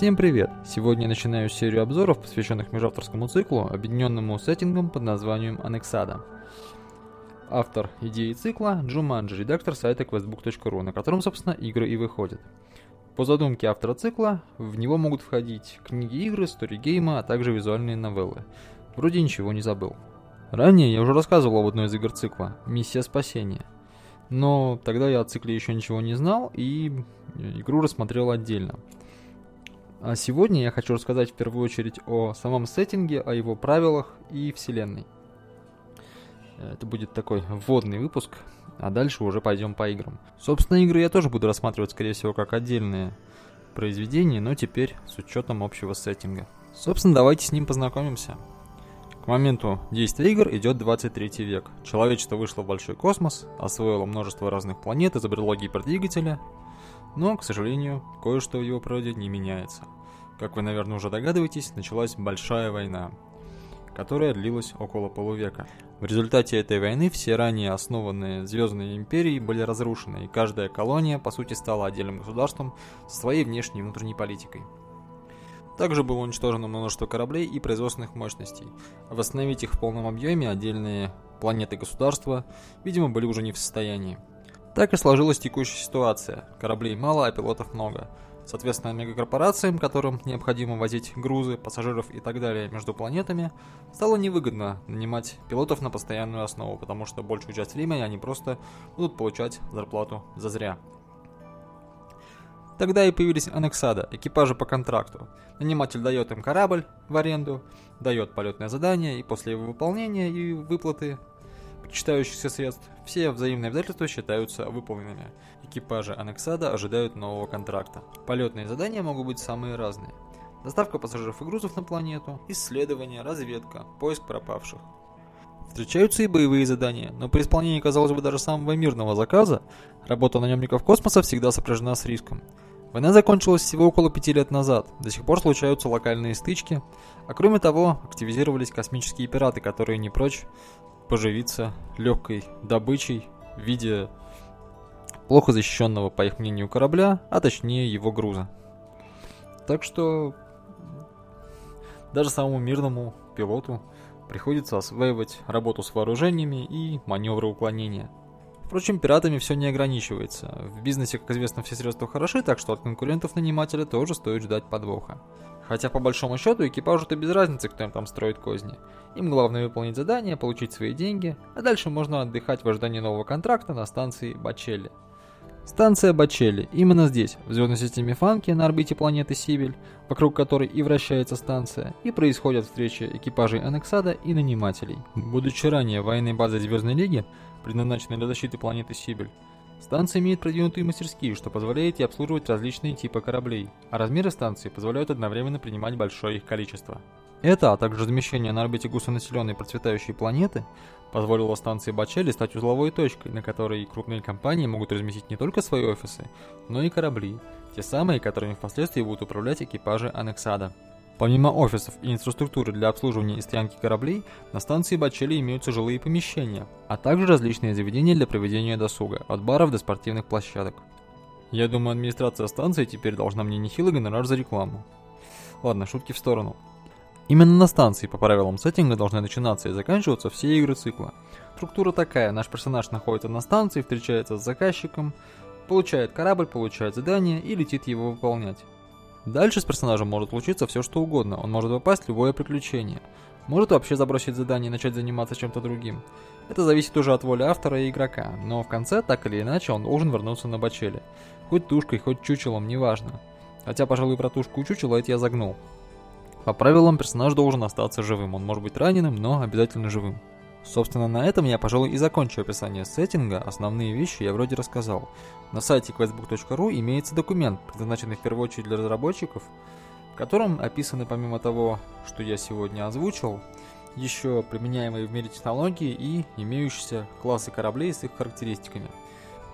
Всем привет! Сегодня я начинаю серию обзоров, посвященных межавторскому циклу, объединенному сеттингом под названием Аннексада. Автор идеи цикла Джуманджи, редактор сайта questbook.ru, на котором, собственно, игры и выходят. По задумке автора цикла, в него могут входить книги игры, сторигеймы, а также визуальные новеллы. Вроде ничего не забыл. Ранее я уже рассказывал об одной из игр цикла «Миссия спасения». Но тогда я о цикле еще ничего не знал и игру рассмотрел отдельно. А сегодня я хочу рассказать в первую очередь о самом сеттинге, о его правилах и вселенной. Это будет такой вводный выпуск, а дальше уже пойдем по играм. Собственно, игры я тоже буду рассматривать, скорее всего, как отдельные произведения, но теперь с учетом общего сеттинга. Собственно, давайте с ним познакомимся. К моменту действия игр идет 23 век. Человечество вышло в большой космос, освоило множество разных планет, изобрело гипердвигателя, но, к сожалению, кое-что в его природе не меняется. Как вы, наверное, уже догадываетесь, началась Большая война, которая длилась около полувека. В результате этой войны все ранее основанные звездные империи были разрушены, и каждая колония, по сути, стала отдельным государством со своей внешней и внутренней политикой. Также было уничтожено множество кораблей и производственных мощностей. Восстановить их в полном объеме отдельные планеты государства, видимо, были уже не в состоянии. Так и сложилась текущая ситуация. Кораблей мало, а пилотов много. Соответственно, мегакорпорациям, которым необходимо возить грузы, пассажиров и так далее между планетами, стало невыгодно нанимать пилотов на постоянную основу, потому что большую часть времени они просто будут получать зарплату за зря. Тогда и появились аннексада, экипажи по контракту. Наниматель дает им корабль в аренду, дает полетное задание, и после его выполнения и выплаты причитающихся средств, все взаимные обязательства считаются выполненными. Экипажи аннексада ожидают нового контракта. Полетные задания могут быть самые разные. Доставка пассажиров и грузов на планету, исследование, разведка, поиск пропавших. Встречаются и боевые задания, но при исполнении, казалось бы, даже самого мирного заказа, работа наемников космоса всегда сопряжена с риском. Война закончилась всего около пяти лет назад, до сих пор случаются локальные стычки, а кроме того, активизировались космические пираты, которые не прочь поживиться легкой добычей в виде плохо защищенного, по их мнению, корабля, а точнее его груза. Так что даже самому мирному пилоту приходится осваивать работу с вооружениями и маневры уклонения – Впрочем, пиратами все не ограничивается. В бизнесе, как известно, все средства хороши, так что от конкурентов нанимателя тоже стоит ждать подвоха. Хотя по большому счету экипажу-то без разницы, кто им там строит козни. Им главное выполнить задание, получить свои деньги, а дальше можно отдыхать в ожидании нового контракта на станции Бачелли. Станция Бачелли. Именно здесь, в звездной системе Фанки, на орбите планеты Сибель, вокруг которой и вращается станция, и происходят встречи экипажей Аннексада и нанимателей. Будучи ранее военной базой Звездной Лиги, предназначенной для защиты планеты Сибель, станция имеет продвинутые мастерские, что позволяет ей обслуживать различные типы кораблей, а размеры станции позволяют одновременно принимать большое их количество. Это, а также размещение на орбите густонаселенной процветающей планеты, позволило станции Бачели стать узловой точкой, на которой крупные компании могут разместить не только свои офисы, но и корабли, те самые, которыми впоследствии будут управлять экипажи Аннексада. Помимо офисов и инфраструктуры для обслуживания и стоянки кораблей, на станции Бачели имеются жилые помещения, а также различные заведения для проведения досуга, от баров до спортивных площадок. Я думаю, администрация станции теперь должна мне нехилый гонорар за рекламу. Ладно, шутки в сторону. Именно на станции по правилам сеттинга должны начинаться и заканчиваться все игры цикла. Структура такая, наш персонаж находится на станции, встречается с заказчиком, получает корабль, получает задание и летит его выполнять. Дальше с персонажем может случиться все что угодно, он может попасть в любое приключение. Может вообще забросить задание и начать заниматься чем-то другим. Это зависит уже от воли автора и игрока, но в конце, так или иначе, он должен вернуться на бачеле. Хоть тушкой, хоть чучелом, неважно. Хотя, пожалуй, про тушку и чучело это я загнул. По правилам, персонаж должен остаться живым, он может быть раненым, но обязательно живым. Собственно, на этом я, пожалуй, и закончу описание сеттинга, основные вещи я вроде рассказал. На сайте questbook.ru имеется документ, предназначенный в первую очередь для разработчиков, в котором описаны помимо того, что я сегодня озвучил, еще применяемые в мире технологии и имеющиеся классы кораблей с их характеристиками.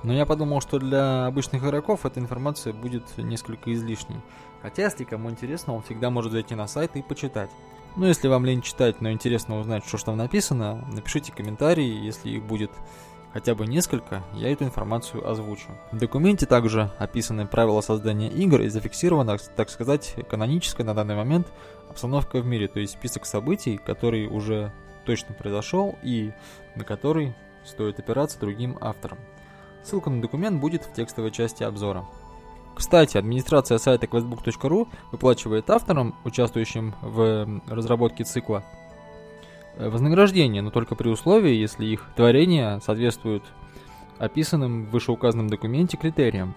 Но я подумал, что для обычных игроков эта информация будет несколько излишней. Хотя, если кому интересно, он всегда может зайти на сайт и почитать. Ну, если вам лень читать, но интересно узнать, что же там написано, напишите комментарии, если их будет хотя бы несколько, я эту информацию озвучу. В документе также описаны правила создания игр и зафиксирована, так сказать, каноническая на данный момент обстановка в мире, то есть список событий, который уже точно произошел и на который стоит опираться другим авторам. Ссылка на документ будет в текстовой части обзора. Кстати, администрация сайта questbook.ru выплачивает авторам, участвующим в разработке цикла, э, вознаграждение, но только при условии, если их творения соответствуют описанным в вышеуказанном документе критериям.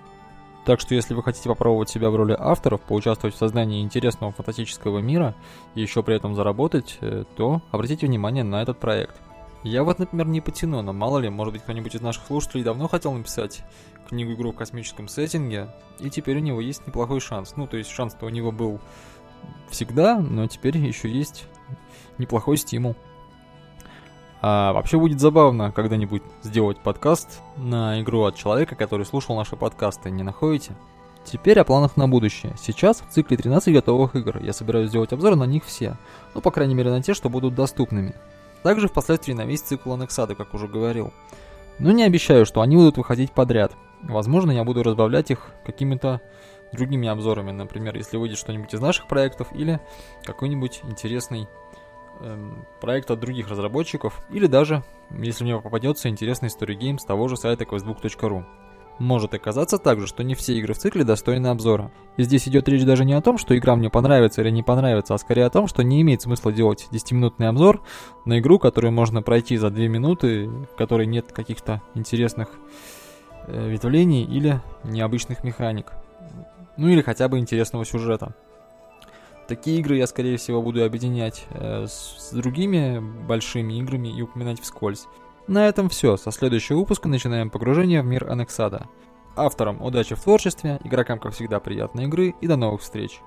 Так что если вы хотите попробовать себя в роли авторов, поучаствовать в создании интересного фантастического мира и еще при этом заработать, э, то обратите внимание на этот проект. Я вот, например, не потяну, но мало ли, может быть, кто-нибудь из наших слушателей давно хотел написать книгу-игру в космическом сеттинге, и теперь у него есть неплохой шанс. Ну, то есть шанс-то у него был всегда, но теперь еще есть неплохой стимул. А вообще будет забавно когда-нибудь сделать подкаст на игру от человека, который слушал наши подкасты, не находите? Теперь о планах на будущее. Сейчас в цикле 13 готовых игр. Я собираюсь сделать обзор на них все. Ну, по крайней мере, на те, что будут доступными. Также впоследствии на весь цикл Анексады, как уже говорил. Но не обещаю, что они будут выходить подряд. Возможно, я буду разбавлять их какими-то другими обзорами. Например, если выйдет что-нибудь из наших проектов или какой-нибудь интересный эм, проект от других разработчиков. Или даже, если мне попадется интересный story game с того же сайта questbook.ru. Может оказаться также, что не все игры в цикле достойны обзора. И здесь идет речь даже не о том, что игра мне понравится или не понравится, а скорее о том, что не имеет смысла делать 10-минутный обзор на игру, которую можно пройти за 2 минуты, в которой нет каких-то интересных э, ветвлений или необычных механик. Ну или хотя бы интересного сюжета. Такие игры я, скорее всего, буду объединять э, с другими большими играми и упоминать вскользь. На этом все. Со следующего выпуска начинаем погружение в мир Анексада. Авторам удачи в творчестве, игрокам, как всегда, приятной игры и до новых встреч.